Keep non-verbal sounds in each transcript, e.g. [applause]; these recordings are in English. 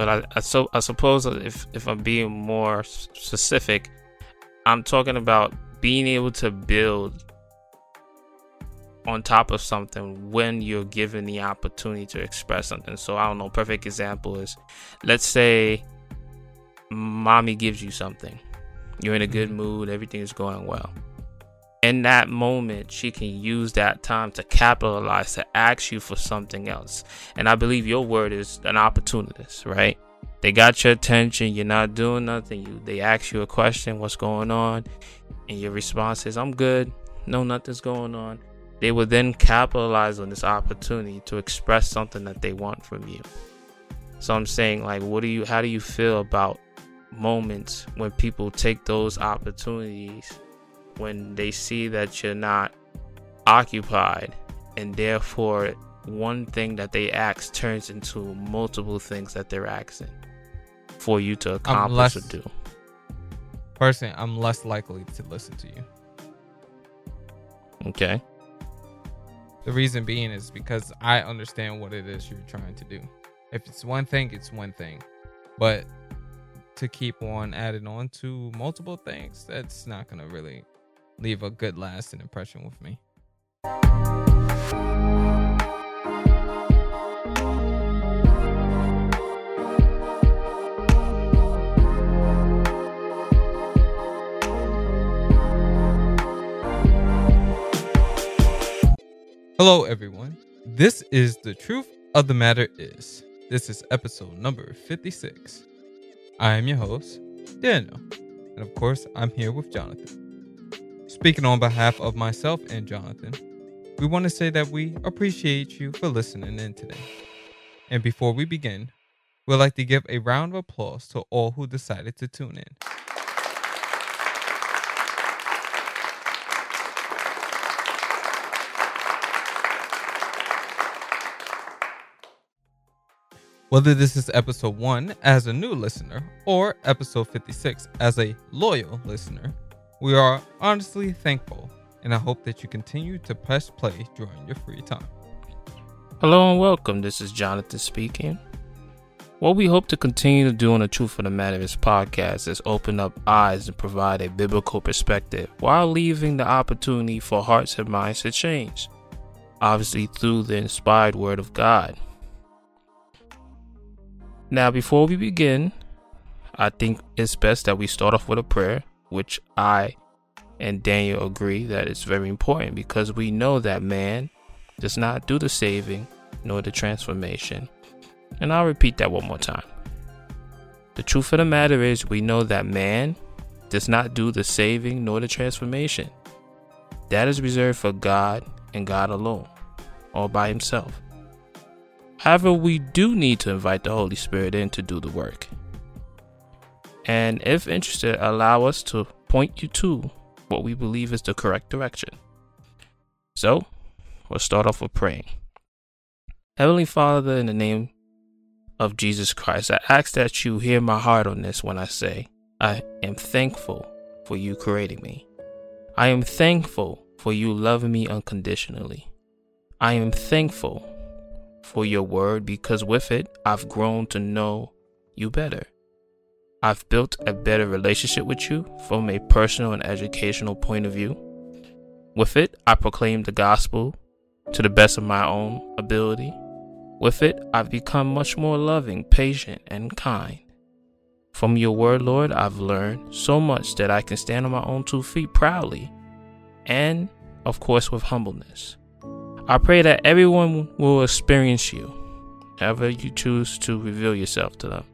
But I, I so I suppose if if I'm being more specific, I'm talking about being able to build on top of something when you're given the opportunity to express something. So I don't know. Perfect example is, let's say, mommy gives you something. You're in a good mm-hmm. mood. Everything is going well. In that moment, she can use that time to capitalize to ask you for something else. And I believe your word is an opportunist, right? They got your attention. You're not doing nothing. You they ask you a question, what's going on, and your response is, "I'm good. No, nothing's going on." They will then capitalize on this opportunity to express something that they want from you. So I'm saying, like, what do you? How do you feel about moments when people take those opportunities when they see that you're not occupied and therefore one thing that they ask turns into multiple things that they're asking for you to accomplish less, or do. Personally, I'm less likely to listen to you. Okay. The reason being is because I understand what it is you're trying to do. If it's one thing, it's one thing. But to keep on adding on to multiple things, that's not going to really leave a good lasting impression with me. Hello, everyone. This is The Truth of the Matter Is. This is episode number 56. I am your host, Daniel. And of course, I'm here with Jonathan. Speaking on behalf of myself and Jonathan, we want to say that we appreciate you for listening in today. And before we begin, we'd like to give a round of applause to all who decided to tune in. Whether this is episode 1 as a new listener or episode 56 as a loyal listener, we are honestly thankful and I hope that you continue to press play during your free time. Hello and welcome. This is Jonathan speaking. What we hope to continue to do on the Truth of the Matter is podcast is open up eyes and provide a biblical perspective while leaving the opportunity for hearts and minds to change. Obviously, through the inspired Word of God. Now, before we begin, I think it's best that we start off with a prayer, which I and Daniel agree that it's very important because we know that man does not do the saving nor the transformation. And I'll repeat that one more time. The truth of the matter is, we know that man does not do the saving nor the transformation. That is reserved for God and God alone, all by himself. However, we do need to invite the Holy Spirit in to do the work. And if interested, allow us to point you to what we believe is the correct direction. So, we'll start off with praying. Heavenly Father, in the name of Jesus Christ, I ask that you hear my heart on this when I say, I am thankful for you creating me. I am thankful for you loving me unconditionally. I am thankful for your word because with it, I've grown to know you better. I've built a better relationship with you from a personal and educational point of view. With it, I proclaim the gospel to the best of my own ability. With it, I've become much more loving, patient, and kind. From your word, Lord, I've learned so much that I can stand on my own two feet proudly and, of course, with humbleness. I pray that everyone will experience you, however you choose to reveal yourself to them.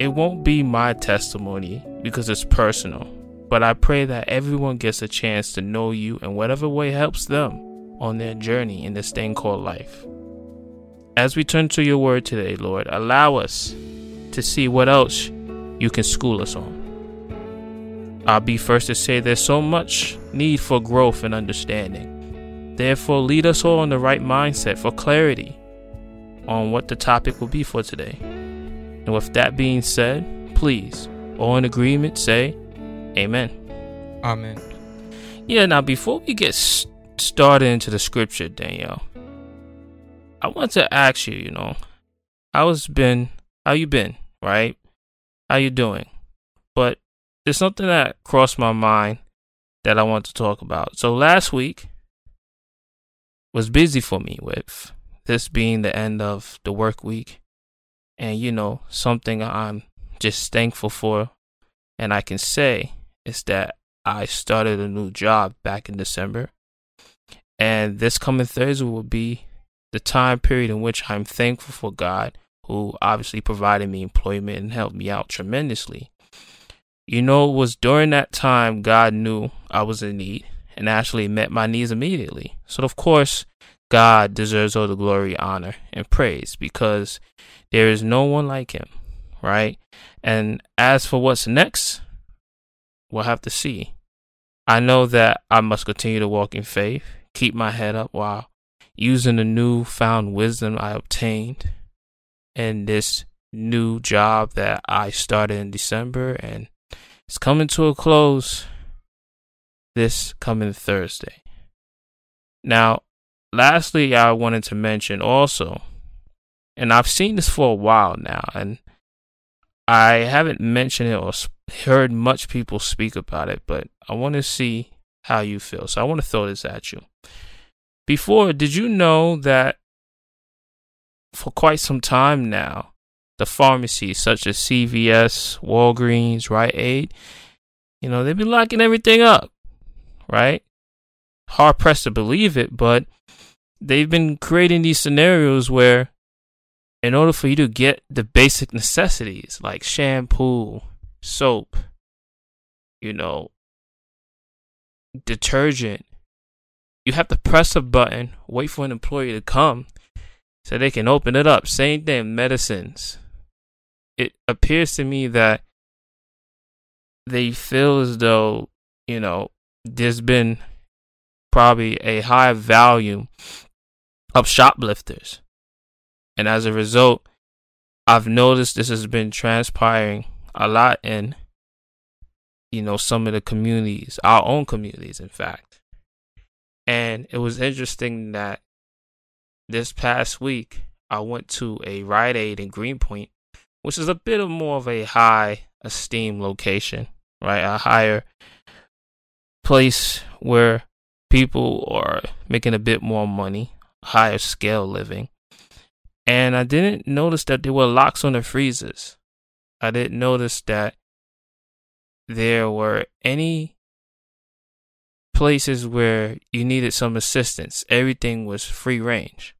It won't be my testimony because it's personal, but I pray that everyone gets a chance to know you in whatever way helps them on their journey in this thing called life. As we turn to your word today, Lord, allow us to see what else you can school us on. I'll be first to say there's so much need for growth and understanding. Therefore, lead us all in the right mindset for clarity on what the topic will be for today. And with that being said, please, all in agreement, say Amen. Amen. Yeah, now before we get started into the scripture, Daniel, I want to ask you, you know, I was been how you been, right? How you doing? But there's something that crossed my mind that I want to talk about. So last week was busy for me with this being the end of the work week and you know something I'm just thankful for and I can say is that I started a new job back in December and this coming Thursday will be the time period in which I'm thankful for God who obviously provided me employment and helped me out tremendously. You know, it was during that time God knew I was in need and actually met my needs immediately. So, of course, God deserves all the glory, honor, and praise because there is no one like him, right? And as for what's next, we'll have to see. I know that I must continue to walk in faith, keep my head up while using the newfound wisdom I obtained in this new job that I started in December and it's coming to a close this coming Thursday. Now, lastly, I wanted to mention also, and I've seen this for a while now, and I haven't mentioned it or heard much people speak about it, but I want to see how you feel. So I want to throw this at you. Before, did you know that for quite some time now, the pharmacies such as CVS, Walgreens, Rite Aid, you know, they've been locking everything up, right? Hard pressed to believe it, but they've been creating these scenarios where, in order for you to get the basic necessities like shampoo, soap, you know, detergent, you have to press a button, wait for an employee to come so they can open it up. Same thing, medicines it appears to me that they feel as though, you know, there's been probably a high volume of shoplifters. And as a result, I've noticed this has been transpiring a lot in, you know, some of the communities, our own communities, in fact. And it was interesting that this past week, I went to a Rite Aid in Greenpoint which is a bit of more of a high esteem location, right? A higher place where people are making a bit more money, higher scale living. And I didn't notice that there were locks on the freezers. I didn't notice that there were any places where you needed some assistance. Everything was free range.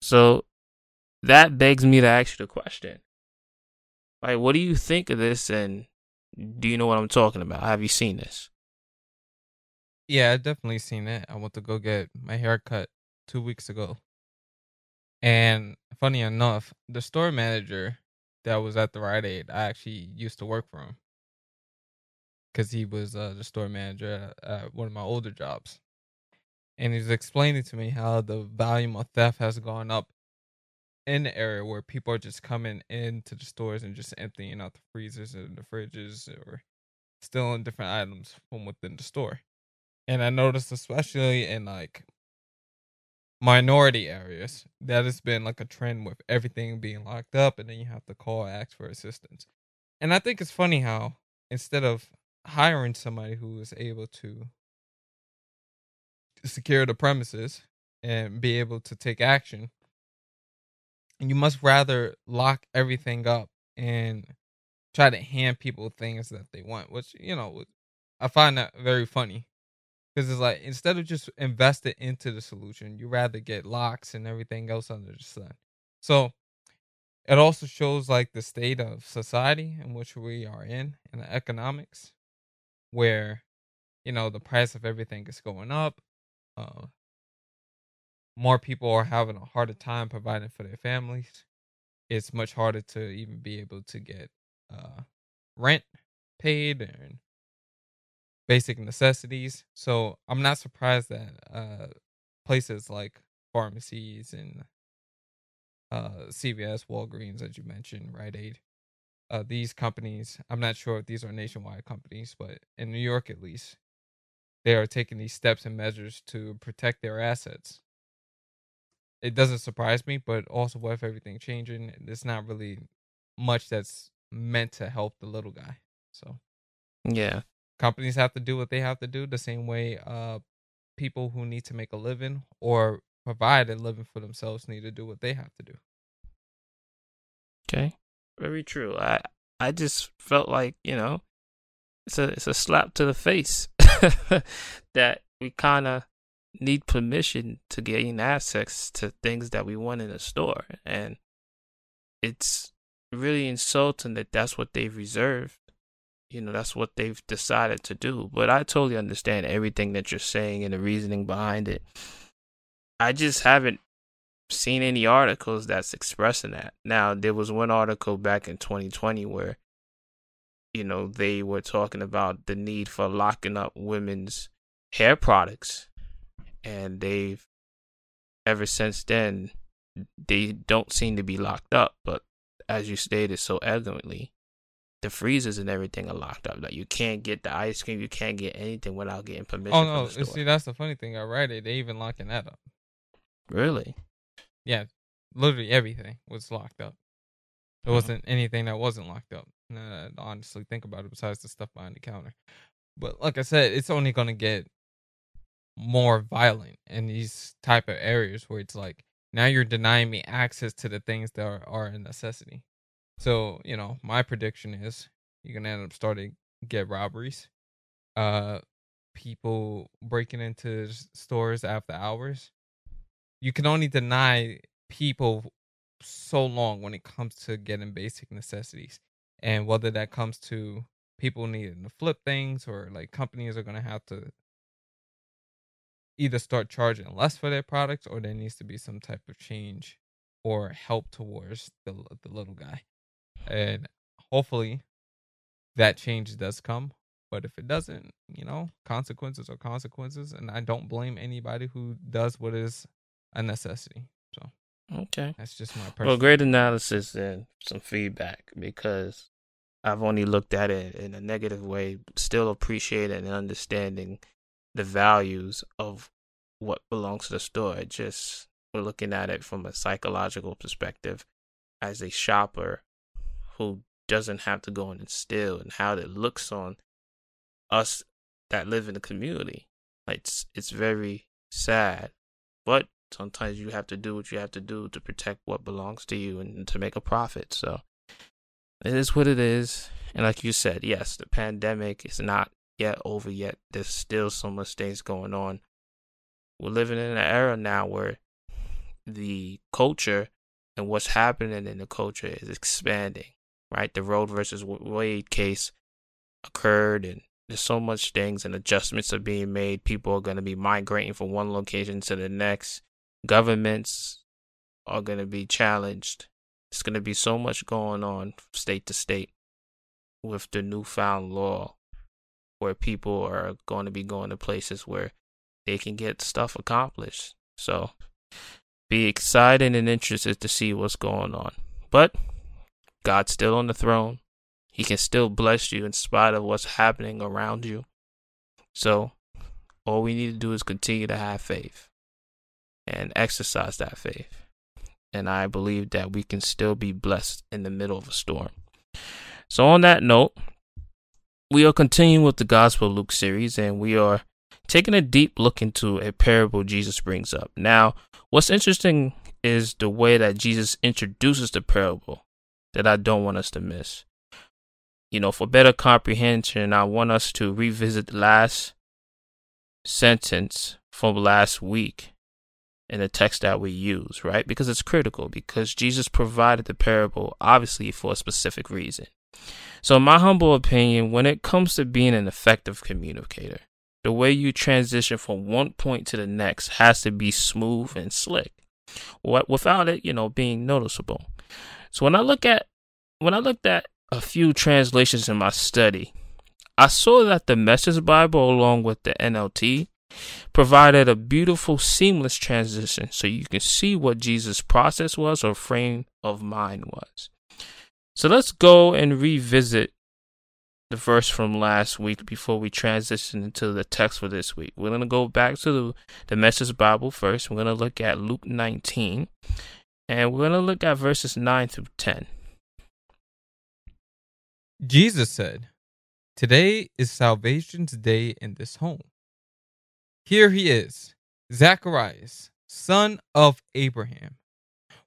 So that begs me to ask you the question like, what do you think of this? And do you know what I'm talking about? Have you seen this? Yeah, I've definitely seen it. I went to go get my hair cut two weeks ago. And funny enough, the store manager that was at the Rite Aid, I actually used to work for him because he was uh, the store manager at, at one of my older jobs. And he was explaining to me how the volume of theft has gone up in the area where people are just coming into the stores and just emptying out the freezers and the fridges or stealing different items from within the store. And I noticed especially in like minority areas that has been like a trend with everything being locked up and then you have to call ask for assistance. And I think it's funny how instead of hiring somebody who is able to secure the premises and be able to take action you must rather lock everything up and try to hand people things that they want, which you know I find that very funny because it's like instead of just investing into the solution, you rather get locks and everything else under the sun. So it also shows like the state of society in which we are in in the economics, where you know the price of everything is going up. Uh, more people are having a harder time providing for their families. It's much harder to even be able to get uh, rent paid and basic necessities. So I'm not surprised that uh, places like pharmacies and uh, CVS, Walgreens, as you mentioned, Rite Aid, uh, these companies, I'm not sure if these are nationwide companies, but in New York at least, they are taking these steps and measures to protect their assets it doesn't surprise me, but also with everything changing, there's not really much that's meant to help the little guy. So Yeah. Companies have to do what they have to do the same way uh people who need to make a living or provide a living for themselves need to do what they have to do. Okay. Very true. I I just felt like, you know, it's a it's a slap to the face [laughs] that we kind of need permission to gain access to things that we want in a store and it's really insulting that that's what they've reserved you know that's what they've decided to do. But i totally understand everything that you're saying and the reasoning behind it. I just haven't seen any articles that's expressing that. Now there was one article back in 2020 where you know they were talking about the need for locking up women's hair products. And they've ever since then they don't seem to be locked up but as you stated so elegantly the freezers and everything are locked up like you can't get the ice cream you can't get anything without getting permission Oh from no, the store. see that's the funny thing. I read it. They even locking that up. really Yeah, literally everything was locked up. There Mhm. wasn't anything that wasn't locked up. Nah, honestly, think about it. Besides the stuff behind the counter, but like I said, it's only gonna get more violent in these type of areas where it's like now you're denying me access to the things that are, are a necessity. So you know, my prediction is you're gonna end up starting get robberies, uh, people breaking into stores after hours. You can only deny people so long when it comes to getting basic necessities, and whether that comes to people needing to flip things or like companies are gonna have to either start charging less for their products or there needs to be some type of change or help towards the the little guy. And hopefully that change does come. But if it doesn't, you know, consequences are consequences and I don't blame anybody who does what is a necessity. So okay that's just my personal. Well, great analysis and some feedback because I've only looked at it in a negative way, still appreciating and understanding the values of what belongs to the store. It just we're looking at it from a psychological perspective as a shopper who doesn't have to go in and steal and how it looks on us that live in the community. Like it's it's very sad. But sometimes you have to do what you have to do to protect what belongs to you and to make a profit. So it is what it is. And like you said, yes, the pandemic is not yet over yet. There's still so much things going on. We're living in an era now where the culture and what's happening in the culture is expanding, right? The Roe versus Wade case occurred and there's so much things and adjustments are being made. People are going to be migrating from one location to the next. Governments are going to be challenged. It's going to be so much going on state to state with the newfound law where people are going to be going to places where they can get stuff accomplished. So be excited and interested to see what's going on. But God's still on the throne. He can still bless you in spite of what's happening around you. So all we need to do is continue to have faith and exercise that faith. And I believe that we can still be blessed in the middle of a storm. So, on that note, we are continuing with the Gospel Luke series and we are taking a deep look into a parable Jesus brings up. Now, what's interesting is the way that Jesus introduces the parable that I don't want us to miss. You know, for better comprehension, I want us to revisit the last sentence from last week in the text that we use, right? Because it's critical, because Jesus provided the parable obviously for a specific reason. So, in my humble opinion, when it comes to being an effective communicator, the way you transition from one point to the next has to be smooth and slick, without it, you know, being noticeable. So when I look at when I looked at a few translations in my study, I saw that the Message Bible, along with the NLT, provided a beautiful, seamless transition so you can see what Jesus' process was or frame of mind was. So let's go and revisit the verse from last week before we transition into the text for this week. We're going to go back to the, the Message Bible first. We're going to look at Luke 19, and we're going to look at verses 9 through 10. Jesus said, Today is salvation's day in this home. Here he is, Zacharias, son of Abraham.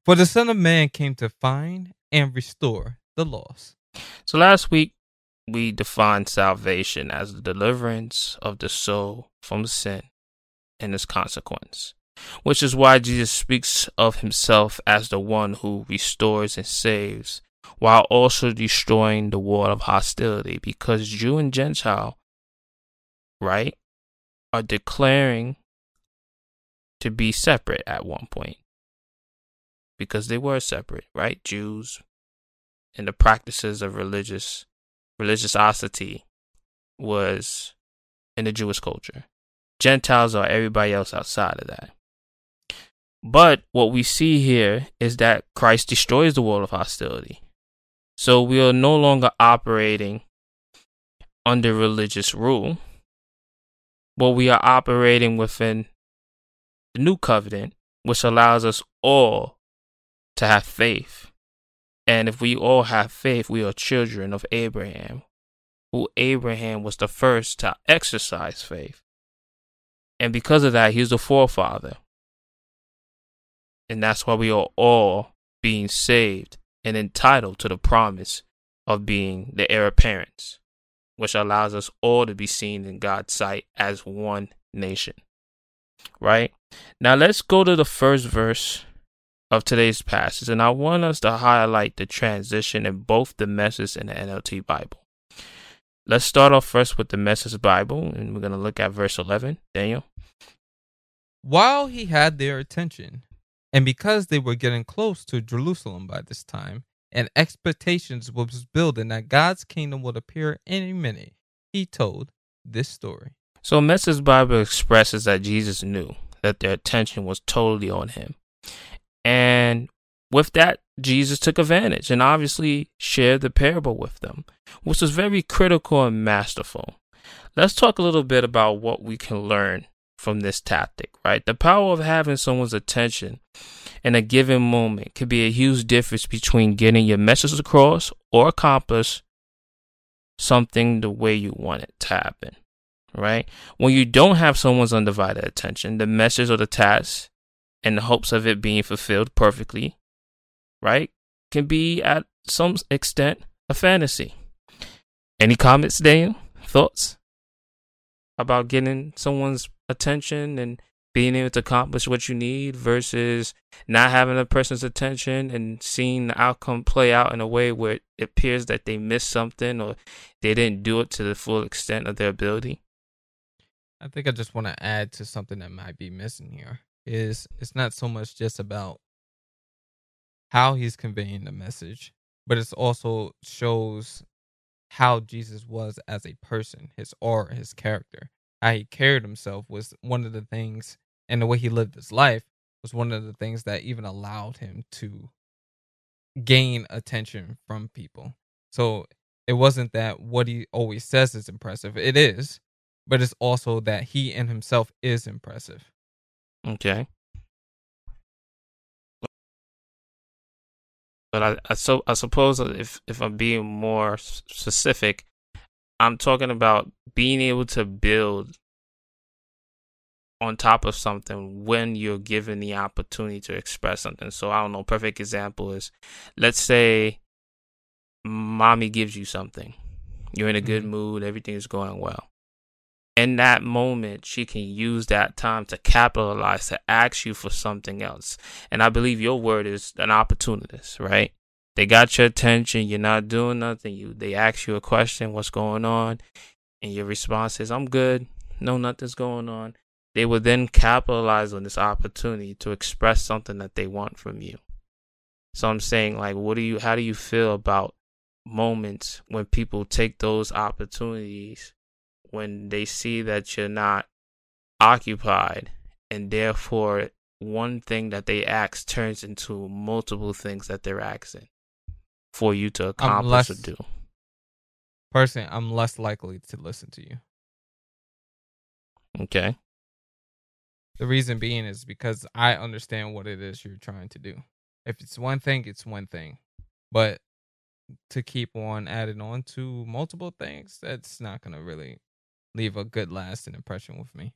For the Son of Man came to find and restore the lost. So last week, we defined salvation as the deliverance of the soul from sin and its consequence, which is why Jesus speaks of himself as the one who restores and saves while also destroying the wall of hostility because Jew and Gentile, right, are declaring to be separate at one point because they were separate, right? Jews and the practices of religious religiosity was in the Jewish culture. Gentiles are everybody else outside of that. But what we see here is that Christ destroys the world of hostility. So we are no longer operating under religious rule, but we are operating within the new covenant, which allows us all to have faith and if we all have faith, we are children of Abraham, who Abraham was the first to exercise faith. And because of that, he's the forefather. And that's why we are all being saved and entitled to the promise of being the heir apparents, which allows us all to be seen in God's sight as one nation. Right? Now let's go to the first verse of today's passage, and I want us to highlight the transition in both the Message and the NLT Bible. Let's start off first with the Message Bible, and we're going to look at verse 11. Daniel. While he had their attention, and because they were getting close to Jerusalem by this time, and expectations was building that God's kingdom would appear any minute, he told this story. So, Message Bible expresses that Jesus knew that their attention was totally on him and with that, Jesus took advantage and obviously shared the parable with them, which was very critical and masterful. Let's talk a little bit about what we can learn from this tactic, right? The power of having someone's attention in a given moment could be a huge difference between getting your message across or accomplish something the way you want it to happen, right? When you don't have someone's undivided attention, the message or the task in the hopes of it being fulfilled perfectly, right, can be at some extent a fantasy. Any comments, Daniel? Thoughts about getting someone's attention and being able to accomplish what you need versus not having a person's attention and seeing the outcome play out in a way where it appears that they missed something or they didn't do it to the full extent of their ability? I think I just want to add to something that might be missing here is it's not so much just about how he's conveying the message, but it's also shows how Jesus was as a person, his aura, his character, how he carried himself was one of the things, and the way he lived his life was one of the things that even allowed him to gain attention from people. So it wasn't that what he always says is impressive. It is, but it's also that he in himself is impressive. Okay. But I, I so I suppose if if I'm being more specific, I'm talking about being able to build on top of something when you're given the opportunity to express something. So I don't know. Perfect example is, let's say, mommy gives you something. You're in a good mm-hmm. mood. Everything is going well in that moment, she can use that time to capitalize to ask you for something else. And I believe your word is an opportunist, right? They got your attention, you're not doing nothing. You they ask you a question, what's going on? And your response is, I'm good. No, nothing's going on. They will then capitalize on this opportunity to express something that they want from you. So I'm saying, like, what do you how do you feel about moments when people take those opportunities when they see that you're not occupied and therefore one thing that they ask turns into multiple things that they're asking for you to accomplish or do. personally, I'm less likely to listen to you. Okay. The reason being is because I understand what it is you're trying to do. If it's one thing, it's one thing. But to keep on adding on to multiple things, that's not going to really leave a good lasting impression with me.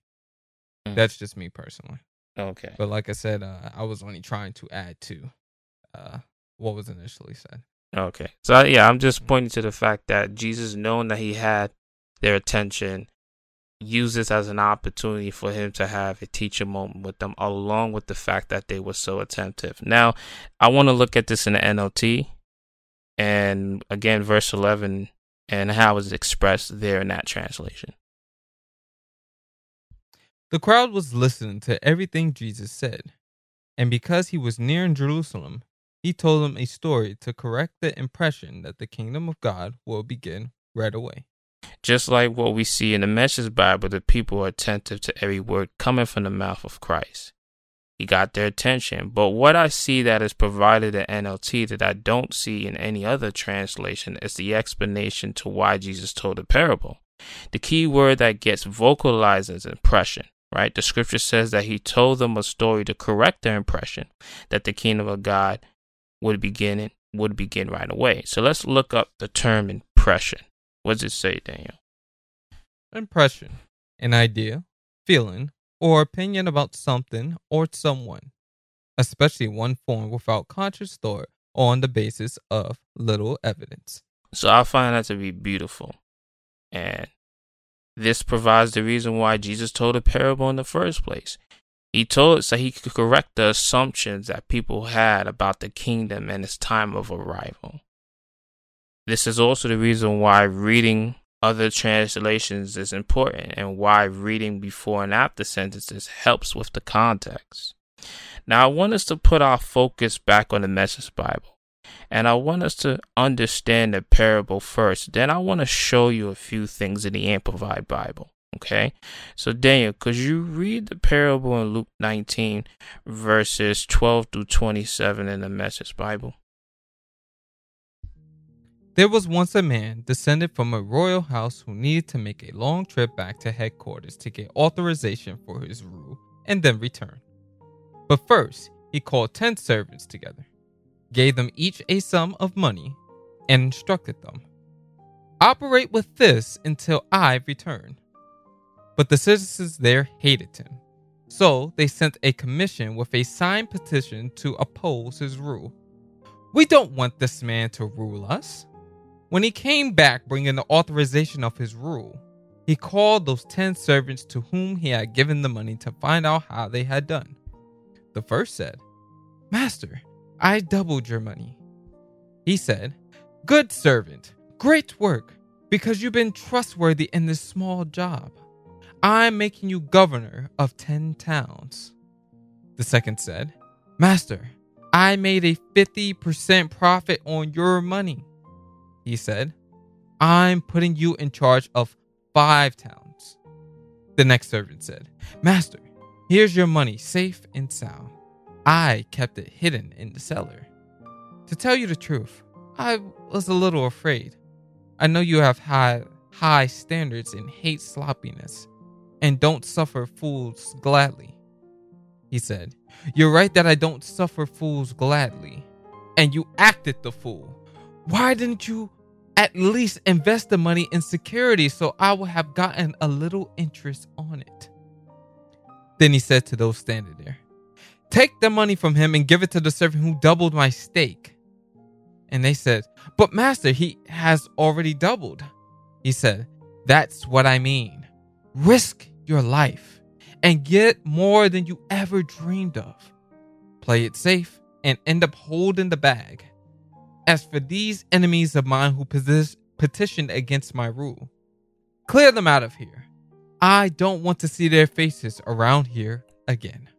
Mm. That's just me personally. Okay. But like I said, uh, I was only trying to add to uh, what was initially said. Okay. So yeah, I'm just pointing to the fact that Jesus, knowing that he had their attention, used this as an opportunity for him to have a teacher moment with them, along with the fact that they were so attentive. Now, I want to look at this in the NLT, and again, verse 11, and how it's expressed there in that translation. The crowd was listening to everything Jesus said, and because he was near in Jerusalem, he told them a story to correct the impression that the kingdom of God will begin right away. Just like what we see in the Message Bible, the people are attentive to every word coming from the mouth of Christ. He got their attention. But what I see that is provided in NLT that I don't see in any other translation is the explanation to why Jesus told the parable. The key word that gets vocalized is impression right? The scripture says that he told them a story to correct their impression that the kingdom of God would begin would begin right away. So let's look up the term impression. What does it say, Daniel? Impression, an idea, feeling, or opinion about something or someone, especially one formed without conscious thought on the basis of little evidence. So I find that to be beautiful. And this provides the reason why Jesus told a parable in the first place. He told it so he could correct the assumptions that people had about the kingdom and its time of arrival. This is also the reason why reading other translations is important and why reading before and after sentences helps with the context. Now, I want us to put our focus back on the Message Bible. And I want us to understand the parable first. Then I want to show you a few things in the Amplified Bible. Okay. So, Daniel, could you read the parable in Luke 19, verses 12 through 27 in the Message Bible? There was once a man descended from a royal house who needed to make a long trip back to headquarters to get authorization for his rule and then return. But first, he called 10 servants together gave them each a sum of money, and instructed them Operate with this until I return. But the citizens there hated him. So they sent a commission with a signed petition to oppose his rule. We don't want this man to rule us. When he came back bringing the authorization of his rule, he called those ten servants to whom he had given the money to find out how they had done. The first said, Master, I doubled your money. He said, Good servant, great work, because you've been trustworthy in this small job. I'm making you governor of 10 towns. The second said, Master, I made a 50% profit on your money. He said, I'm putting you in charge of five towns. The next servant said, Master, here's your money safe and sound. I kept it hidden in the cellar. To tell you the truth, I was a little afraid. I know you have high, high standards and hate sloppiness, and don't suffer fools gladly. He said, You're right that I don't suffer fools gladly. And you acted the fool. Why didn't you at least invest the money in security so I would have gotten a little interest on it? Then he said to those standing there, Take the money from him and give it to the servant who doubled my stake. And they said, But master, he has already doubled. He said, That's what I mean. Risk your life and get more than you ever dreamed of. Play it safe and end up holding the bag. As for these enemies of mine who petitioned against my rule, clear them out of here. I don't want to see their faces around here again.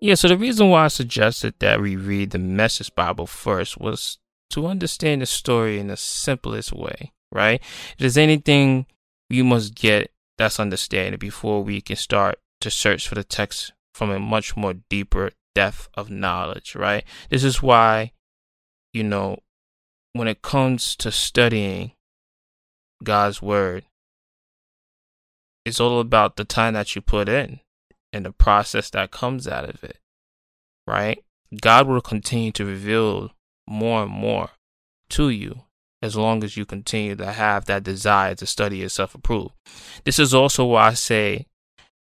Yeah, so the reason why I suggested that we read the Message Bible first was to understand the story in the simplest way, right? If there's anything we must get that's understanding before we can start to search for the text from a much more deeper depth of knowledge, right? This is why, you know, when it comes to studying God's word, it's all about the time that you put in and the process that comes out of it, right? God will continue to reveal more and more to you as long as you continue to have that desire to study yourself approved. This is also why I say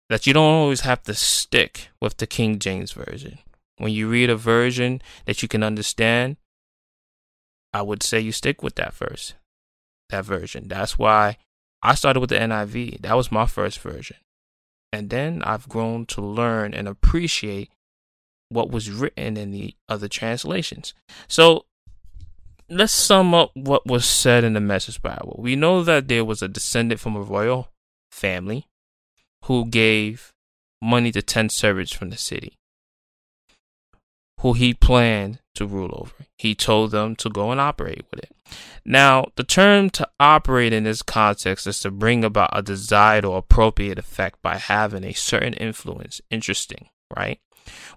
that you don't always have to stick with the King James Version. When you read a version that you can understand, I would say you stick with that verse, that version. That's why I started with the NIV. That was my first version. And then I've grown to learn and appreciate what was written in the other translations. So let's sum up what was said in the Message Bible. We know that there was a descendant from a royal family who gave money to 10 servants from the city who he planned to rule over. He told them to go and operate with it. Now, the term to operate in this context is to bring about a desired or appropriate effect by having a certain influence. Interesting, right?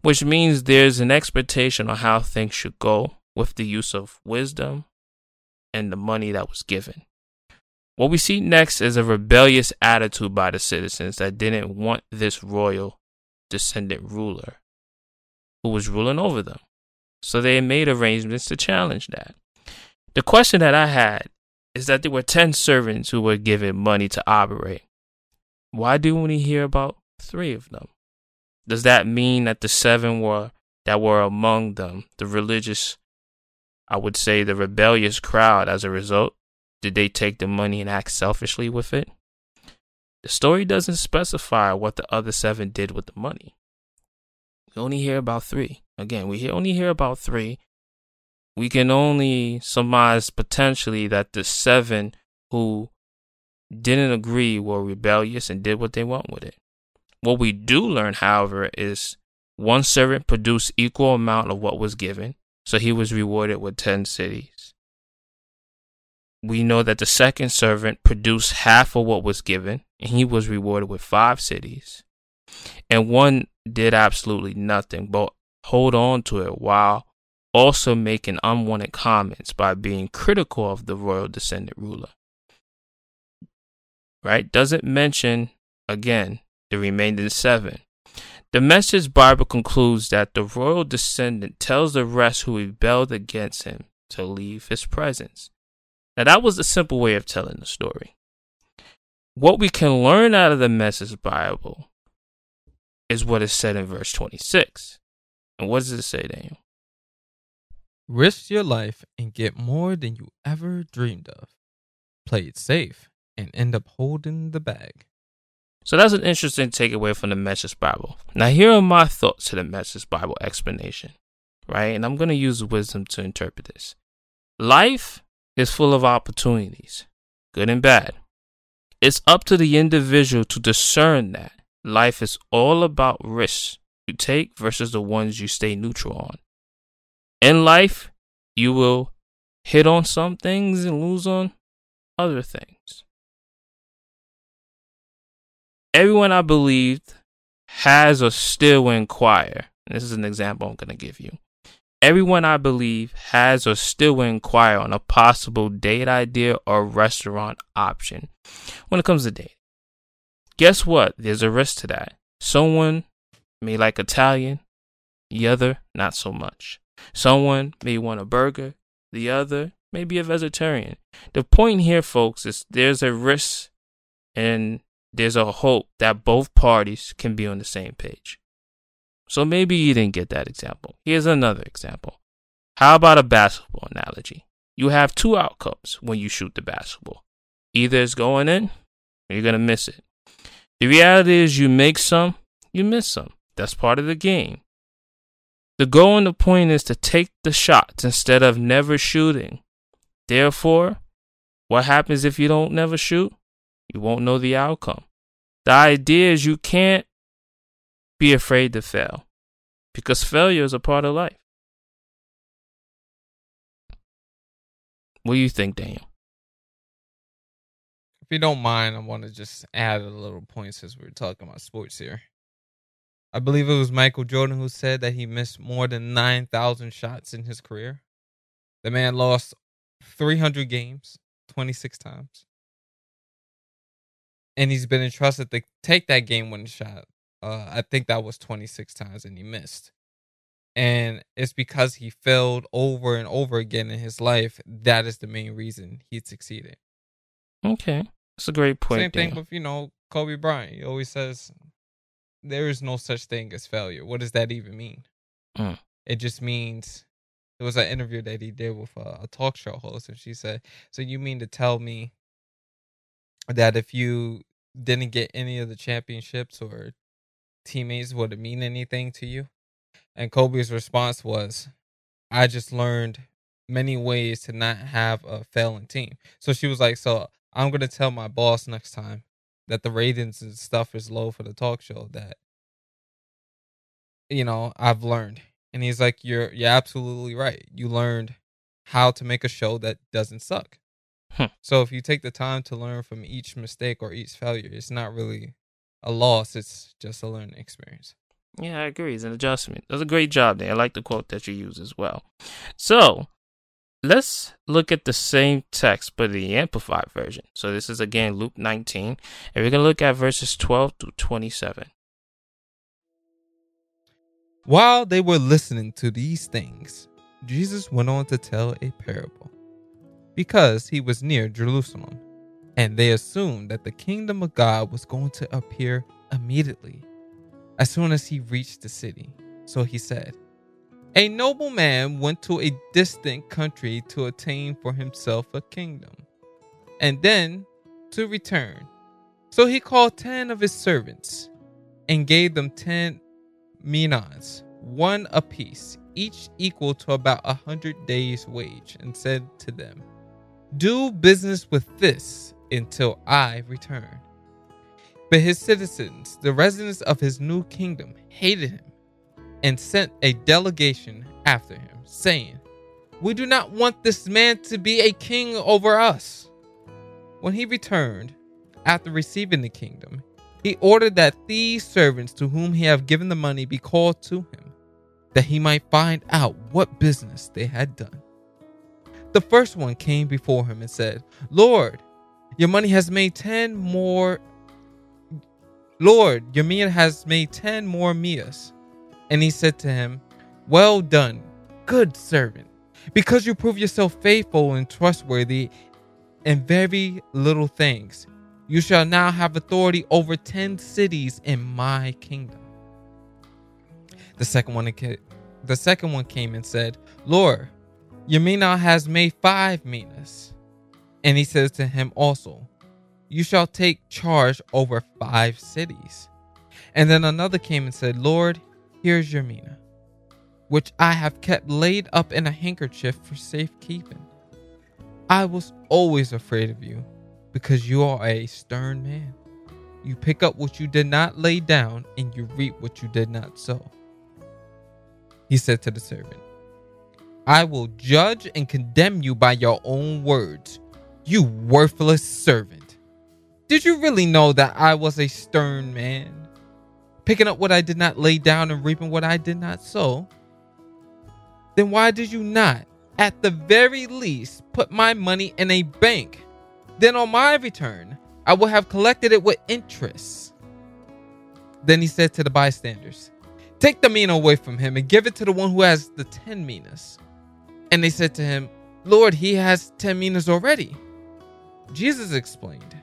Which means there's an expectation on how things should go with the use of wisdom and the money that was given. What we see next is a rebellious attitude by the citizens that didn't want this royal descendant ruler who was ruling over them. So they made arrangements to challenge that. The question that I had is that there were 10 servants who were given money to operate. Why do we hear about three of them? Does that mean that the seven were that were among them, the religious, I would say the rebellious crowd as a result? Did they take the money and act selfishly with it? The story doesn't specify what the other seven did with the money. We only hear about three. Again, we only hear about three. We can only surmise potentially that the seven who didn't agree were rebellious and did what they want with it. What we do learn, however, is one servant produced equal amount of what was given, so he was rewarded with 10 cities. We know that the second servant produced half of what was given, and he was rewarded with five cities. And one did absolutely nothing but hold on to it while also making unwanted comments by being critical of the royal descendant ruler. Right? Doesn't mention, again, the remaining seven. The message Bible concludes that the royal descendant tells the rest who rebelled against him to leave his presence. Now, that was the simple way of telling the story. What we can learn out of the message Bible is what is said in verse 26. And what does it say, Daniel? Risk your life and get more than you ever dreamed of. Play it safe and end up holding the bag. So that's an interesting takeaway from the Message Bible. Now, here are my thoughts to the Message Bible explanation, right? And I'm going to use wisdom to interpret this. Life is full of opportunities, good and bad. It's up to the individual to discern that Life is all about risks you take versus the ones you stay neutral on. In life, you will hit on some things and lose on other things. Everyone I believed has or still inquire. This is an example I'm going to give you. Everyone I believe has or still inquire on a possible date idea or restaurant option when it comes to dating guess what? There's a risk to that. Someone may like Italian, the other not so much. Someone may want a burger, the other may be a vegetarian. The point here, folks, is there's a risk and there's a hope that both parties can be on the same page. So maybe you didn't get that example. Here's another example. How about a basketball analogy? You have two outcomes when you shoot the basketball. Either it's going in or you're going to miss it. The reality is, you make some, you miss some. That's part of the game. The goal and the point is to take the shots instead of never shooting. Therefore, what happens if you don't never shoot? You won't know the outcome. The idea is you can't be afraid to fail because failure is a part of life. What do you think, Daniel? You don't mind, I want to just add a little point since we're talking about sports here. I believe it was Michael Jordan who said that he missed more than 9,000 shots in his career. The man lost 300 games 26 times. and he's been entrusted to take that game winning shot. Uh, I think that was 26 times, and he missed. And it's because he failed over and over again in his life. That is the main reason he succeeded. Okay, that's a great point. Same thing Daniel. with you know Kobe Bryant. He always says there is no such thing as failure. What does that even mean? Mm. It just means there was an interview that he did with a, a talk show host, and she said, "So you mean to tell me that if you didn't get any of the championships or teammates, would it mean anything to you?" And Kobe's response was, "I just learned many ways to not have a failing team." So she was like, "So I'm gonna tell my boss next time that the ratings and stuff is low for the talk show that you know I've learned." And he's like, "You're you're absolutely right. You learned how to make a show that doesn't suck." Hmm. So if you take the time to learn from each mistake or each failure, it's not really a loss. It's just a learning experience. Yeah, I agree. It's an adjustment. That's a great job there. I like the quote that you use as well. So let's look at the same text, but the amplified version. So this is again Luke 19, and we're gonna look at verses 12 through 27. While they were listening to these things, Jesus went on to tell a parable. Because he was near Jerusalem, and they assumed that the kingdom of God was going to appear immediately as soon as he reached the city. So he said, A nobleman went to a distant country to attain for himself a kingdom, and then to return. So he called ten of his servants and gave them ten minas, one apiece, each equal to about a hundred days' wage, and said to them, Do business with this until I return. But his citizens, the residents of his new kingdom, hated him and sent a delegation after him, saying, We do not want this man to be a king over us. When he returned, after receiving the kingdom, he ordered that these servants to whom he had given the money be called to him, that he might find out what business they had done. The first one came before him and said, Lord, your money has made ten more. Lord, your meal has made ten more minas. And he said to him, Well done, good servant, because you prove yourself faithful and trustworthy in very little things. You shall now have authority over ten cities in my kingdom. The second one, the second one came and said, Lord, your mina has made five minas. And he says to him also, You shall take charge over five cities. And then another came and said, Lord, here's your mina, which I have kept laid up in a handkerchief for safekeeping. I was always afraid of you, because you are a stern man. You pick up what you did not lay down, and you reap what you did not sow. He said to the servant, I will judge and condemn you by your own words, you worthless servant. Did you really know that I was a stern man, picking up what I did not lay down and reaping what I did not sow? Then why did you not, at the very least, put my money in a bank? Then on my return, I will have collected it with interest. Then he said to the bystanders, Take the mina away from him and give it to the one who has the ten minas. And they said to him, Lord, he has ten minas already. Jesus explained,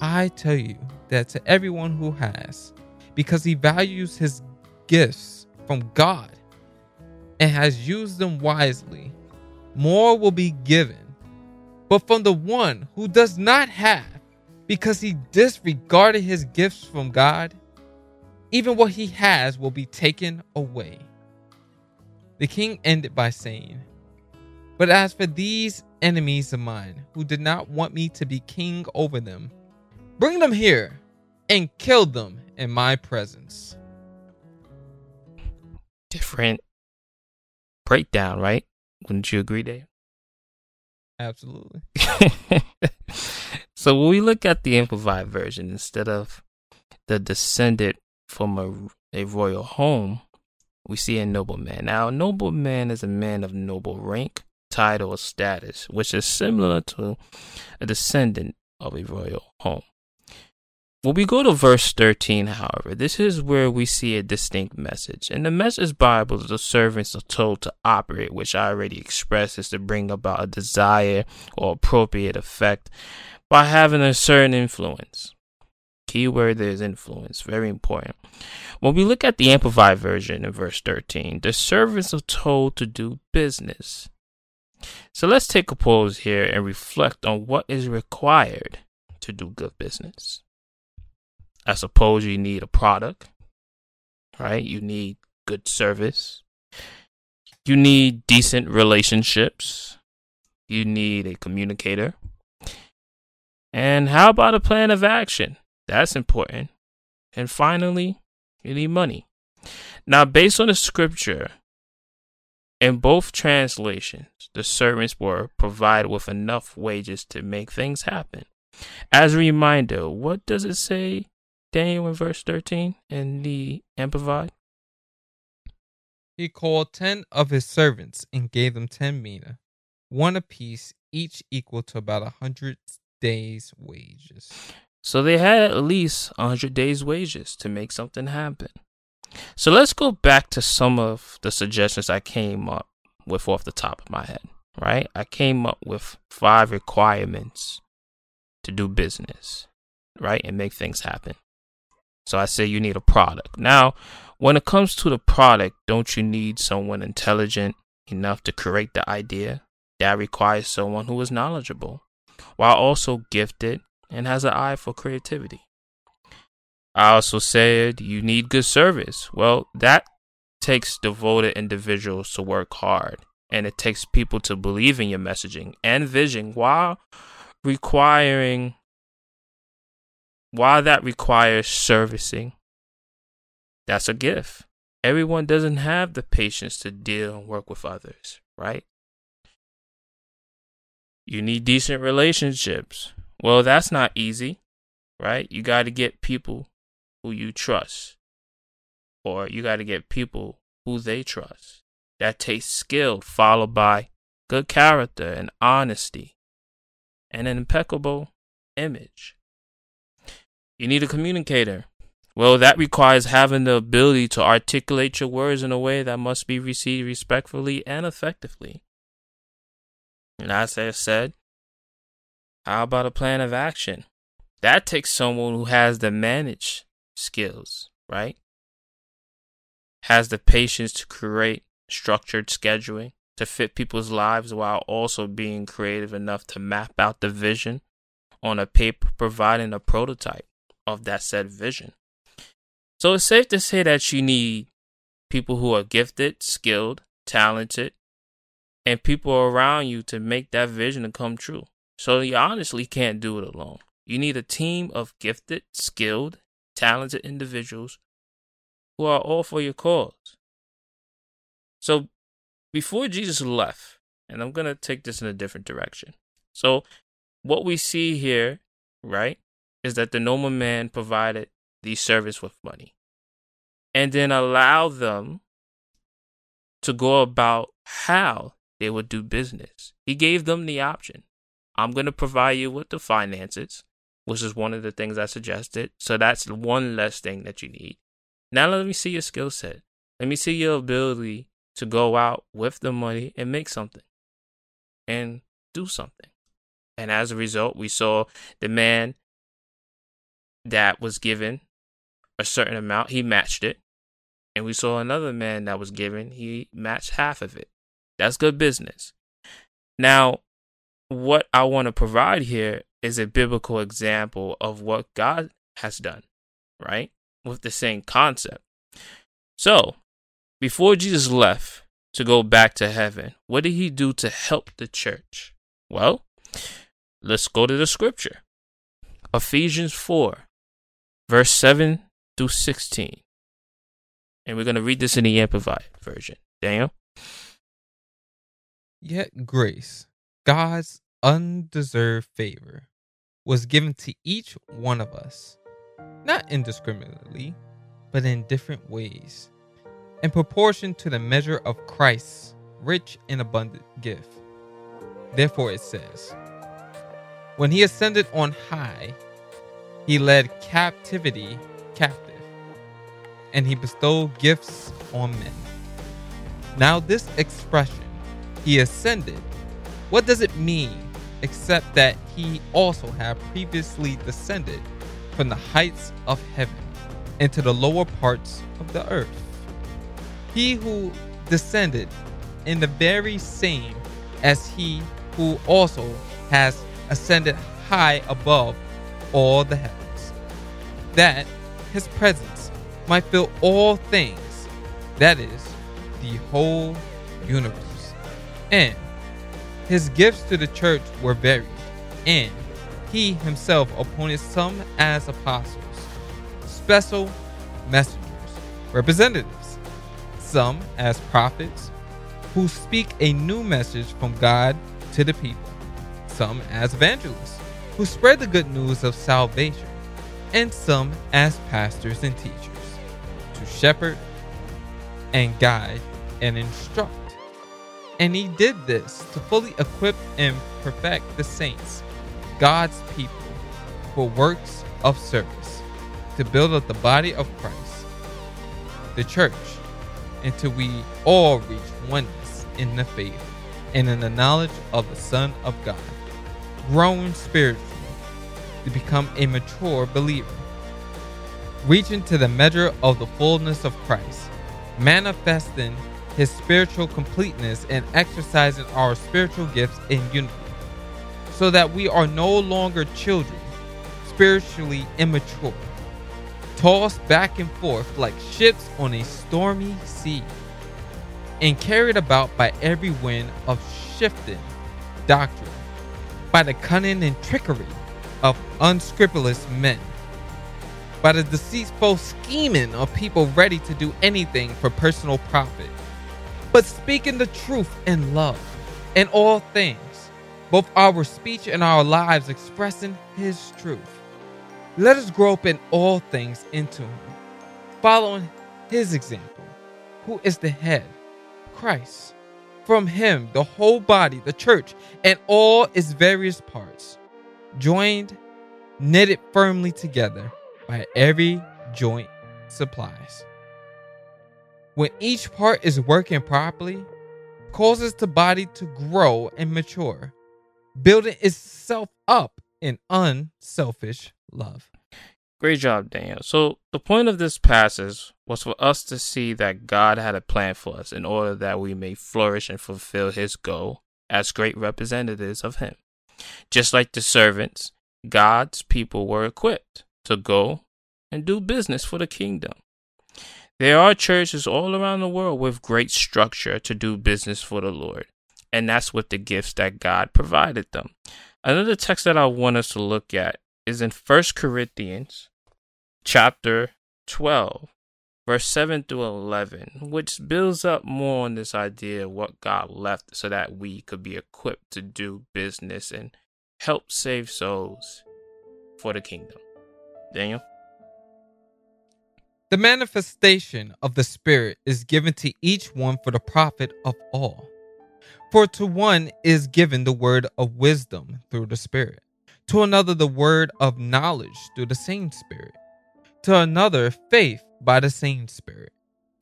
I tell you that to everyone who has, because he values his gifts from God and has used them wisely, more will be given. But from the one who does not have, because he disregarded his gifts from God, even what he has will be taken away. The king ended by saying, But as for these enemies of mine who did not want me to be king over them, bring them here and killed them in my presence. Different breakdown, right? Wouldn't you agree, Dave? Absolutely. [laughs] so when we look at the amplified version, instead of the descendant from a, a royal home, we see a nobleman. Now, a nobleman is a man of noble rank, title, or status, which is similar to a descendant of a royal home. When we go to verse 13, however, this is where we see a distinct message. In the Message Bible, the servants are told to operate, which I already expressed is to bring about a desire or appropriate effect by having a certain influence. Keyword there is influence, very important. When we look at the Amplified Version in verse 13, the servants are told to do business. So let's take a pause here and reflect on what is required to do good business. I suppose you need a product, right? You need good service. You need decent relationships. You need a communicator. And how about a plan of action? That's important. And finally, you need money. Now, based on the scripture, in both translations, the servants were provided with enough wages to make things happen. As a reminder, what does it say, Daniel, in verse 13 in the Amplified? He called ten of his servants and gave them ten mina, one apiece, each equal to about a hundred days' wages. So they had at least a hundred days' wages to make something happen. So let's go back to some of the suggestions I came up with off the top of my head, right? I came up with five requirements to do business, right? And make things happen. So I say you need a product. Now, when it comes to the product, don't you need someone intelligent enough to create the idea? That requires someone who is knowledgeable while also gifted and has an eye for creativity. I also said you need good service. Well, that takes devoted individuals to work hard and it takes people to believe in your messaging and vision while requiring while that requires servicing? That's a gift. Everyone doesn't have the patience to deal and work with others right? You need decent relationships. Well that's not easy right? You got to get people who you trust, or you got to get people who they trust. That takes skill, followed by good character and honesty, and an impeccable image. You need a communicator. Well, that requires having the ability to articulate your words in a way that must be received respectfully and effectively. And as I said, how about a plan of action? That takes someone who has the manage skills, right? Has the patience to create structured scheduling to fit people's lives while also being creative enough to map out the vision on a paper, providing a prototype of that said vision. So it's safe to say that you need people who are gifted, skilled, talented, and people around you to make that vision come true. So you honestly can't do it alone. You need a team of gifted, skilled, talented individuals who are all for your cause. So before Jesus left, and I'm going to take this in a different direction. So what we see here, right, is that the nobleman provided the service with money and then allow them to go about how they would do business. He gave them the option. I'm going to provide you with the finances which is one of the things I suggested. So that's one less thing that you need. Now let me see your skill set. Let me see your ability to go out with the money and make something and do something. And as a result, we saw the man that was given a certain amount, he matched it. And we saw another man that was given, he matched half of it. That's good business. Now, what I want to provide here is a biblical example of what God has done, right? With the same concept. So, before Jesus left to go back to heaven, what did he do to help the church? Well, let's go to the scripture Ephesians 4, verse 7 through 16. And we're going to read this in the Amplified version. Daniel? Yet grace, God's undeserved favor, was given to each one of us, not indiscriminately, but in different ways, in proportion to the measure of Christ's rich and abundant gift. Therefore, it says, When he ascended on high, he led captivity captive, and he bestowed gifts on men. Now, this expression, he ascended, what does it mean except that he also had previously descended from the heights of heaven into the lower parts of the earth? He who descended in the very same as he who also has ascended high above all the heavens, that his presence might fill all things, that is, the whole universe. And his gifts to the church were varied, and he himself appointed some as apostles, special messengers, representatives, some as prophets, who speak a new message from God to the people, some as evangelists, who spread the good news of salvation, and some as pastors and teachers, to shepherd and guide and instruct. And he did this to fully equip and perfect the saints, God's people, for works of service, to build up the body of Christ, the church, until we all reach oneness in the faith and in the knowledge of the Son of God, growing spiritually to become a mature believer, reaching to the measure of the fullness of Christ, manifesting his spiritual completeness and exercising our spiritual gifts in unity, so that we are no longer children, spiritually immature, tossed back and forth like ships on a stormy sea, and carried about by every wind of shifting doctrine, by the cunning and trickery of unscrupulous men, by the deceitful scheming of people ready to do anything for personal profit but speaking the truth in love in all things, both our speech and our lives expressing His truth. Let us grow up in all things into Him, following His example, who is the head, Christ. From Him, the whole body, the church, and all its various parts, joined, knitted firmly together by every joint supplies when each part is working properly, causes the body to grow and mature, building itself up in unselfish love. Great job, Daniel. So, the point of this passage was for us to see that God had a plan for us in order that we may flourish and fulfill his goal as great representatives of him. Just like the servants, God's people were equipped to go and do business for the kingdom. There are churches all around the world with great structure to do business for the Lord, and that's with the gifts that God provided them. Another text that I want us to look at is in 1 Corinthians chapter 12, verse 7 through 11, which builds up more on this idea of what God left so that we could be equipped to do business and help save souls for the kingdom. Daniel? The manifestation of the Spirit is given to each one for the profit of all. For to one is given the word of wisdom through the Spirit, to another the word of knowledge through the same Spirit, to another faith by the same Spirit,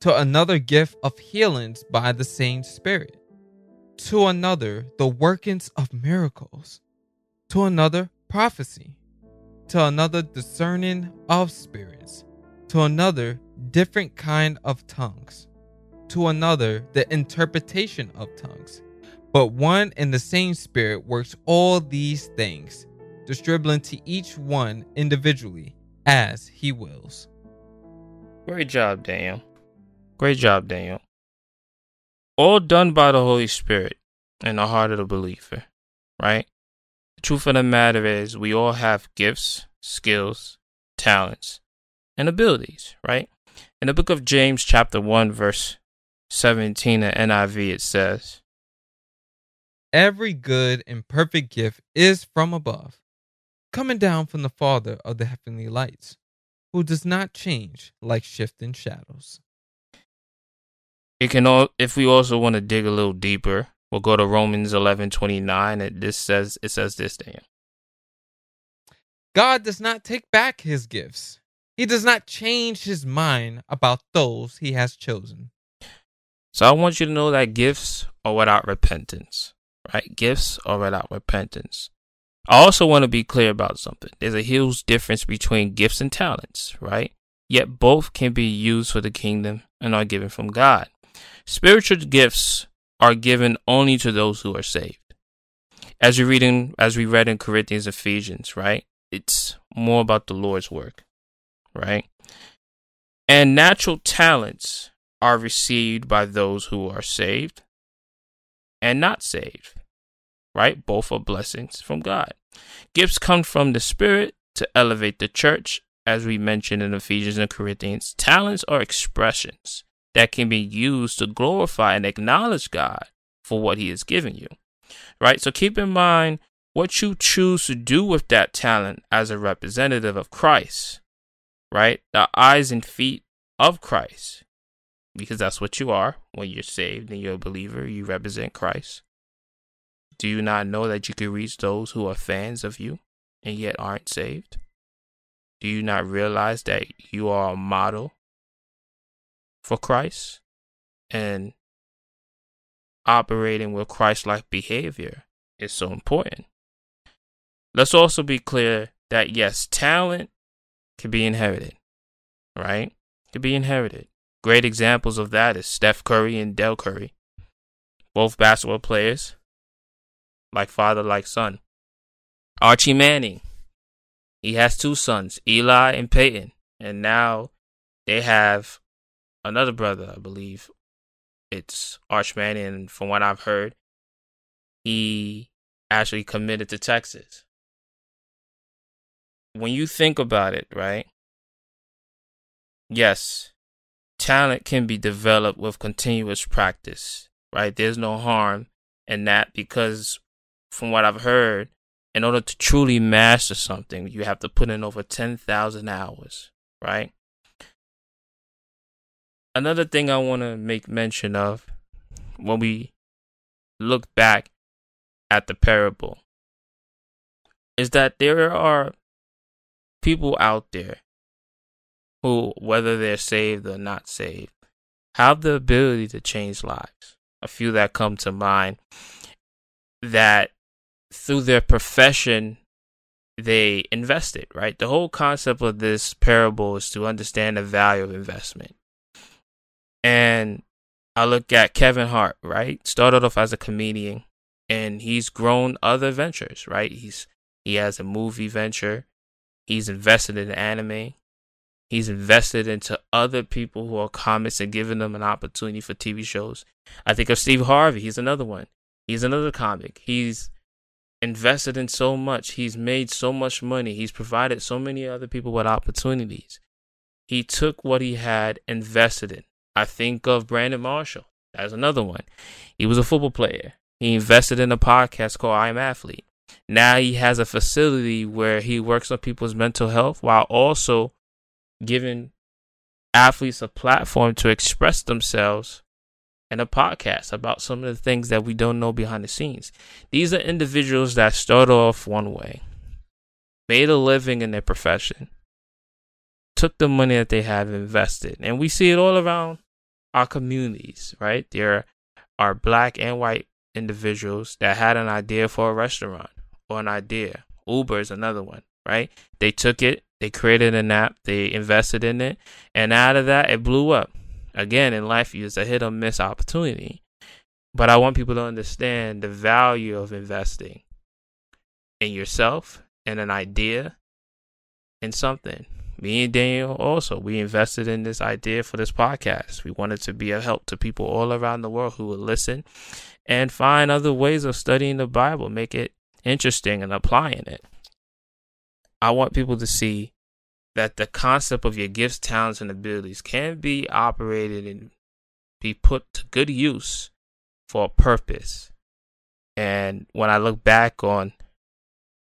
to another gift of healings by the same Spirit, to another the workings of miracles, to another prophecy, to another discerning of spirits to another different kind of tongues, to another the interpretation of tongues. But one and the same Spirit works all these things, distributing to each one individually as he wills. Great job, Daniel. Great job, Daniel. All done by the Holy Spirit in the heart of the believer, right? The truth of the matter is, we all have gifts, skills, talents, and abilities, right? In the book of James, chapter 1, verse 17 in NIV, it says, Every good and perfect gift is from above, coming down from the Father of the heavenly lights, who does not change like shifting shadows. It can all, if we also want to dig a little deeper, we'll go to Romans 11 29. And this says, it says this, Daniel. God does not take back his gifts. He does not change his mind about those he has chosen. So I want you to know that gifts are without repentance, right? Gifts are without repentance. I also want to be clear about something. There's a huge difference between gifts and talents, right? Yet both can be used for the kingdom and are given from God. Spiritual gifts are given only to those who are saved. As we read in, as we read in Corinthians, Ephesians, right? It's more about the Lord's work, right? And natural talents are received by those who are saved and not saved, right? Both are blessings from God. Gifts come from the Spirit to elevate the church, as we mentioned in Ephesians and Corinthians. Talents are expressions that can be used to glorify and acknowledge God for what He has given you, right? So keep in mind what you choose to do with that talent as a representative of Christ, right? The eyes and feet of Christ, because that's what you are when you're saved and you're a believer, you represent Christ. Do you not know that you can reach those who are fans of you and yet aren't saved? Do you not realize that you are a model for Christ and operating with Christ like behavior is so important? Let's also be clear that yes, talent can be inherited, right? Can be inherited. Great examples of that is Steph Curry and Dell Curry, both basketball players, like father, like son. Archie Manning, he has two sons, Eli and Peyton, and now they have another brother, I believe. It's Arch Manning, and from what I've heard, he actually committed to Texas when you think about it, right? Yes, talent can be developed with continuous practice, right? There's no harm in that because, from what I've heard, in order to truly master something, you have to put in over 10,000 hours, right? Another thing I want to make mention of when we look back at the parable is that there are people out there who, whether they're saved or not saved, have the ability to change lives. A few that come to mind that through their profession they invested, right? The whole concept of this parable is to understand the value of investment. And I look at Kevin Hart, right? Started off as a comedian and he's grown other ventures, right? He's he has a movie venture. He's invested in anime. He's invested into other people who are comics and giving them an opportunity for TV shows. I think of Steve Harvey. He's another one. He's another comic. He's invested in so much. He's made so much money. He's provided so many other people with opportunities. He took what he had, invested in. I think of Brandon Marshall. That's another one. He was a football player. He invested in a podcast called I Am Athlete. Now he has a facility where he works on people's mental health while also giving athletes a platform to express themselves in a podcast about some of the things that we don't know behind the scenes. These are individuals that start off one way, made a living in their profession, took the money that they have invested, and we see it all around our communities, right? There are black and white individuals that had an idea for a restaurant or an idea. Uber is another one, right? They took it, they created an app, they invested in it, and out of that, it blew up. Again, in life, it's a hit or miss opportunity. But I want people to understand the value of investing in yourself and an idea in something. Me and Daniel also, we invested in this idea for this podcast. We wanted to be a help to people all around the world who would listen and find other ways of studying the Bible, make it interesting and applying it. I want people to see that the concept of your gifts, talents, and abilities can be operated and be put to good use for a purpose. And when I look back on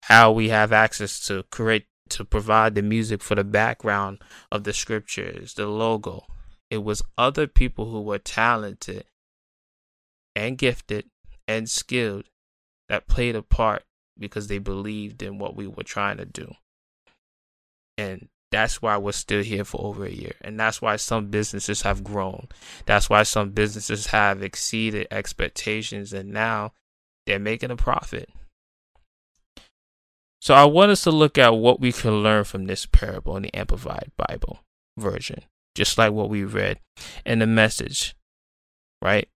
how we have access to create to provide the music for the background of the scriptures, the logo, it was other people who were talented and gifted and skilled that played a part because they believed in what we were trying to do. And that's why we're still here for over a year. And that's why some businesses have grown. That's why some businesses have exceeded expectations and now they're making a profit. So I want us to look at what we can learn from this parable in the Amplified Bible version, just like what we read in the message, right?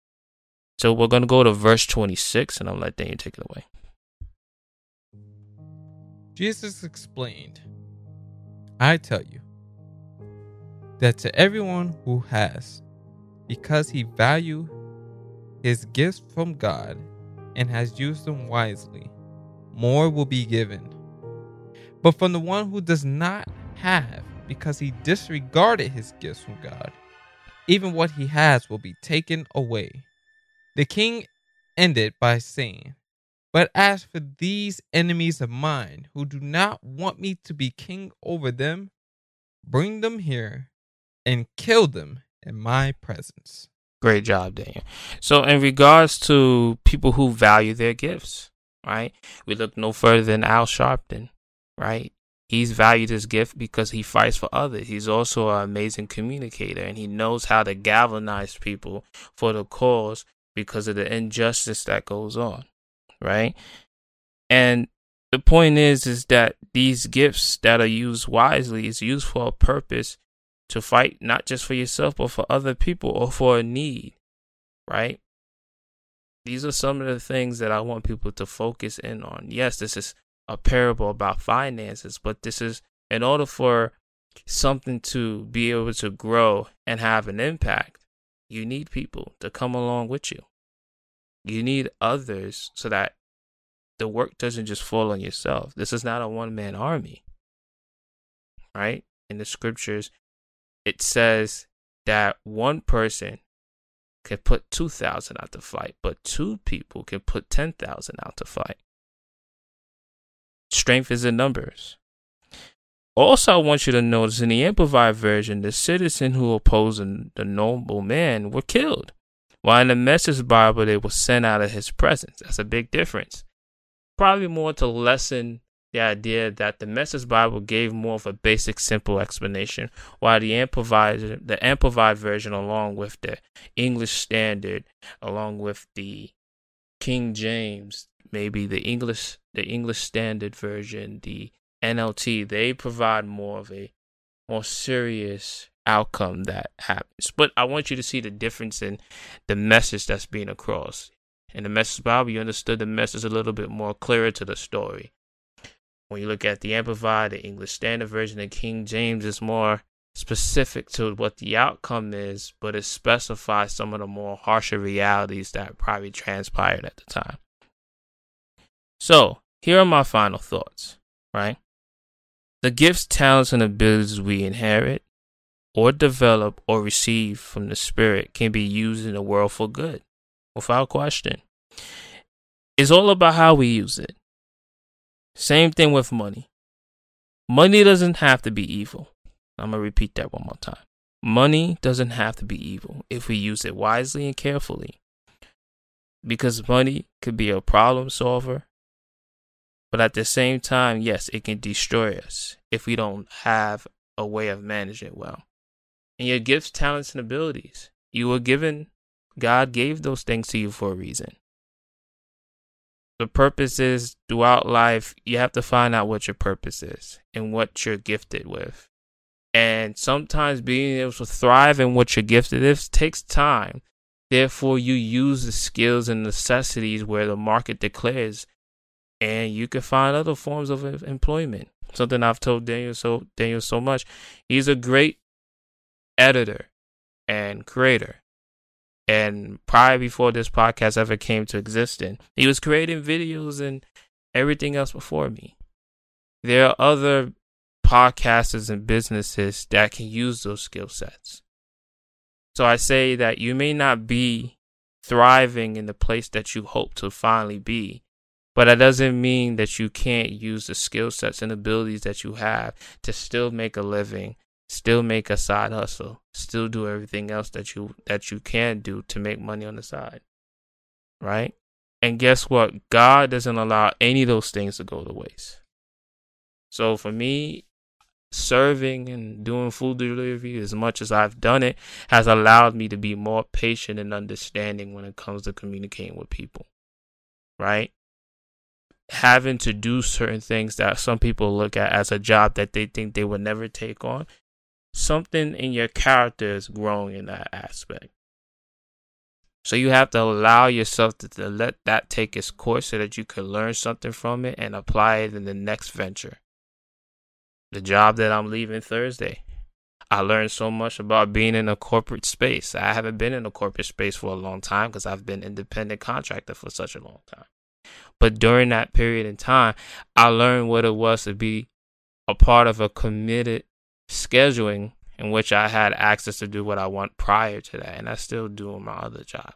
So we're going to go to verse 26 and I'll let Daniel take it away. Jesus explained, I tell you that to everyone who has, because he value his gifts from God and has used them wisely, more will be given. But from the one who does not have, because he disregarded his gifts from God, even what he has will be taken away. The king ended by saying, But as for these enemies of mine who do not want me to be king over them, bring them here and kill them in my presence. Great job, Daniel. So, in regards to people who value their gifts, right? We look no further than Al Sharpton, right? He's valued his gift because he fights for others. He's also an amazing communicator and he knows how to galvanize people for the cause because of the injustice that goes on, right? And the point is is that these gifts that are used wisely is used for a purpose to fight not just for yourself but for other people or for a need, right? These are some of the things that I want people to focus in on. Yes, this is a parable about finances, but this is in order for something to be able to grow and have an impact, you need people to come along with you. You need others so that the work doesn't just fall on yourself. This is not a one man army. Right? In the scriptures, it says that one person can put 2,000 out to fight, but two people can put 10,000 out to fight. Strength is in numbers. Also, I want you to notice in the Amplified version, the citizen who opposed the noble man were killed, while in the Message Bible, they were sent out of his presence. That's a big difference. Probably more to lessen the idea that the Message Bible gave more of a basic, simple explanation, while the Amplified, the Amplified version, along with the English Standard, along with the King James, maybe the English the English Standard Version, the NLT, they provide more of a more serious outcome that happens. But I want you to see the difference in the message that's being across. In the message Bible, you understood the message a little bit more clearer to the story. When you look at the Amplified, the English Standard Version, and King James is more specific to what the outcome is, but it specifies some of the more harsher realities that probably transpired at the time. So, here are my final thoughts, right? The gifts, talents, and abilities we inherit or develop or receive from the Spirit can be used in the world for good, without question. It's all about how we use it. Same thing with money. Money doesn't have to be evil. I'm going to repeat that one more time. Money doesn't have to be evil if we use it wisely and carefully. Because money could be a problem solver, but at the same time, yes, it can destroy us if we don't have a way of managing it well. And your gifts, talents, and abilities, you were given, God gave those things to you for a reason. The purpose is throughout life, you have to find out what your purpose is and what you're gifted with. And sometimes being able to thrive in what you're gifted with takes time. Therefore, you use the skills and necessities where the market declares and you can find other forms of employment. Something I've told Daniel so Daniel so much. He's a great editor and creator. And prior before this podcast ever came to existence, he was creating videos and everything else before me. There are other podcasters and businesses that can use those skill sets. So I say that you may not be thriving in the place that you hope to finally be, but that doesn't mean that you can't use the skill sets and abilities that you have to still make a living, still make a side hustle, still do everything else that you that you can do to make money on the side. Right? And guess what? God doesn't allow any of those things to go to waste. So for me, serving and doing food delivery as much as I've done it has allowed me to be more patient and understanding when it comes to communicating with people. Right? Having to do certain things that some people look at as a job that they think they would never take on. Something in your character is growing in that aspect. So you have to allow yourself to, to let that take its course so that you can learn something from it and apply it in the next venture the job that I'm leaving Thursday. I learned so much about being in a corporate space. I haven't been in a corporate space for a long time because I've been independent contractor for such a long time. But during that period in time, I learned what it was to be a part of a committed scheduling in which I had access to do what I want prior to that. And I still do my other job.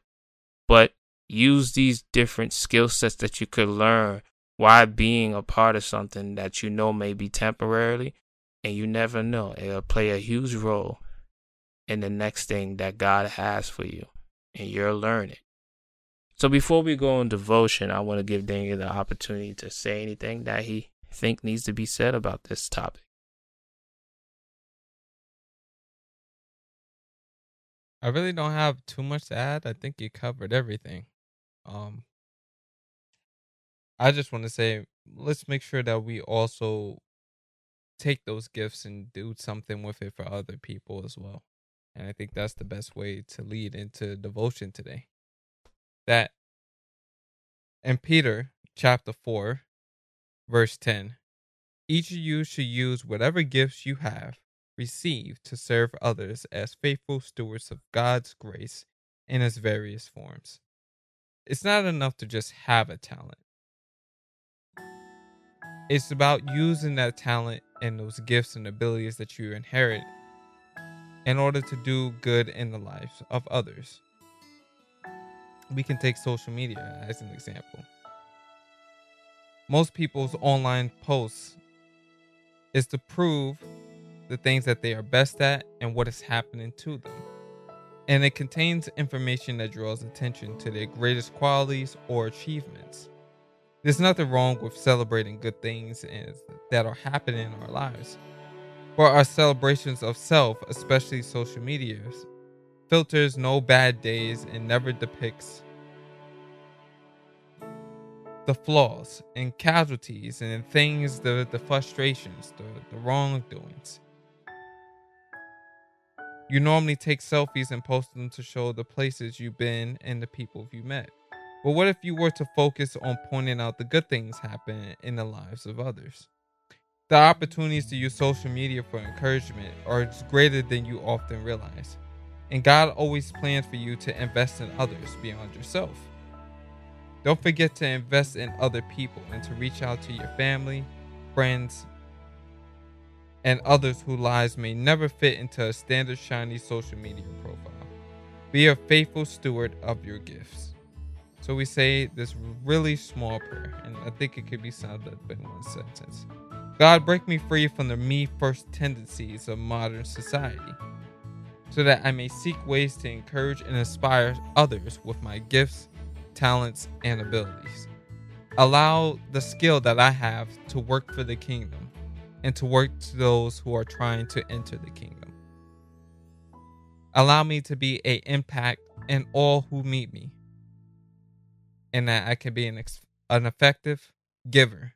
But use these different skill sets that you could learn why being a part of something that you know may be temporarily and you never know it'll play a huge role in the next thing that God has for you and you're learning. So before we go on devotion, I want to give Daniel the opportunity to say anything that he think needs to be said about this topic. I really don't have too much to add. I think you covered everything. Um, I just want to say, let's make sure that we also take those gifts and do something with it for other people as well. And I think that's the best way to lead into devotion today. That in Peter chapter 4, verse 10, each of you should use whatever gifts you have received to serve others as faithful stewards of God's grace in its various forms. It's not enough to just have a talent. It's about using that talent and those gifts and abilities that you inherit in order to do good in the lives of others. We can take social media as an example. Most people's online posts is to prove the things that they are best at and what is happening to them. And it contains information that draws attention to their greatest qualities or achievements. There's nothing wrong with celebrating good things that are happening in our lives. But our celebrations of self, especially social media, filters no bad days and never depicts the flaws and casualties and things, the, the frustrations, the, the wrongdoings. You normally take selfies and post them to show the places you've been and the people you met. But what if you were to focus on pointing out the good things happening in the lives of others? The opportunities to use social media for encouragement are greater than you often realize. And God always plans for you to invest in others beyond yourself. Don't forget to invest in other people and to reach out to your family, friends, and others whose lives may never fit into a standard shiny social media profile. Be a faithful steward of your gifts. So we say this really small prayer, and I think it could be summed up in one sentence God, break me free from the me first tendencies of modern society, so that I may seek ways to encourage and inspire others with my gifts, talents, and abilities. Allow the skill that I have to work for the kingdom and to work to those who are trying to enter the kingdom. Allow me to be a impact in all who meet me and that I can be an, ex- an effective giver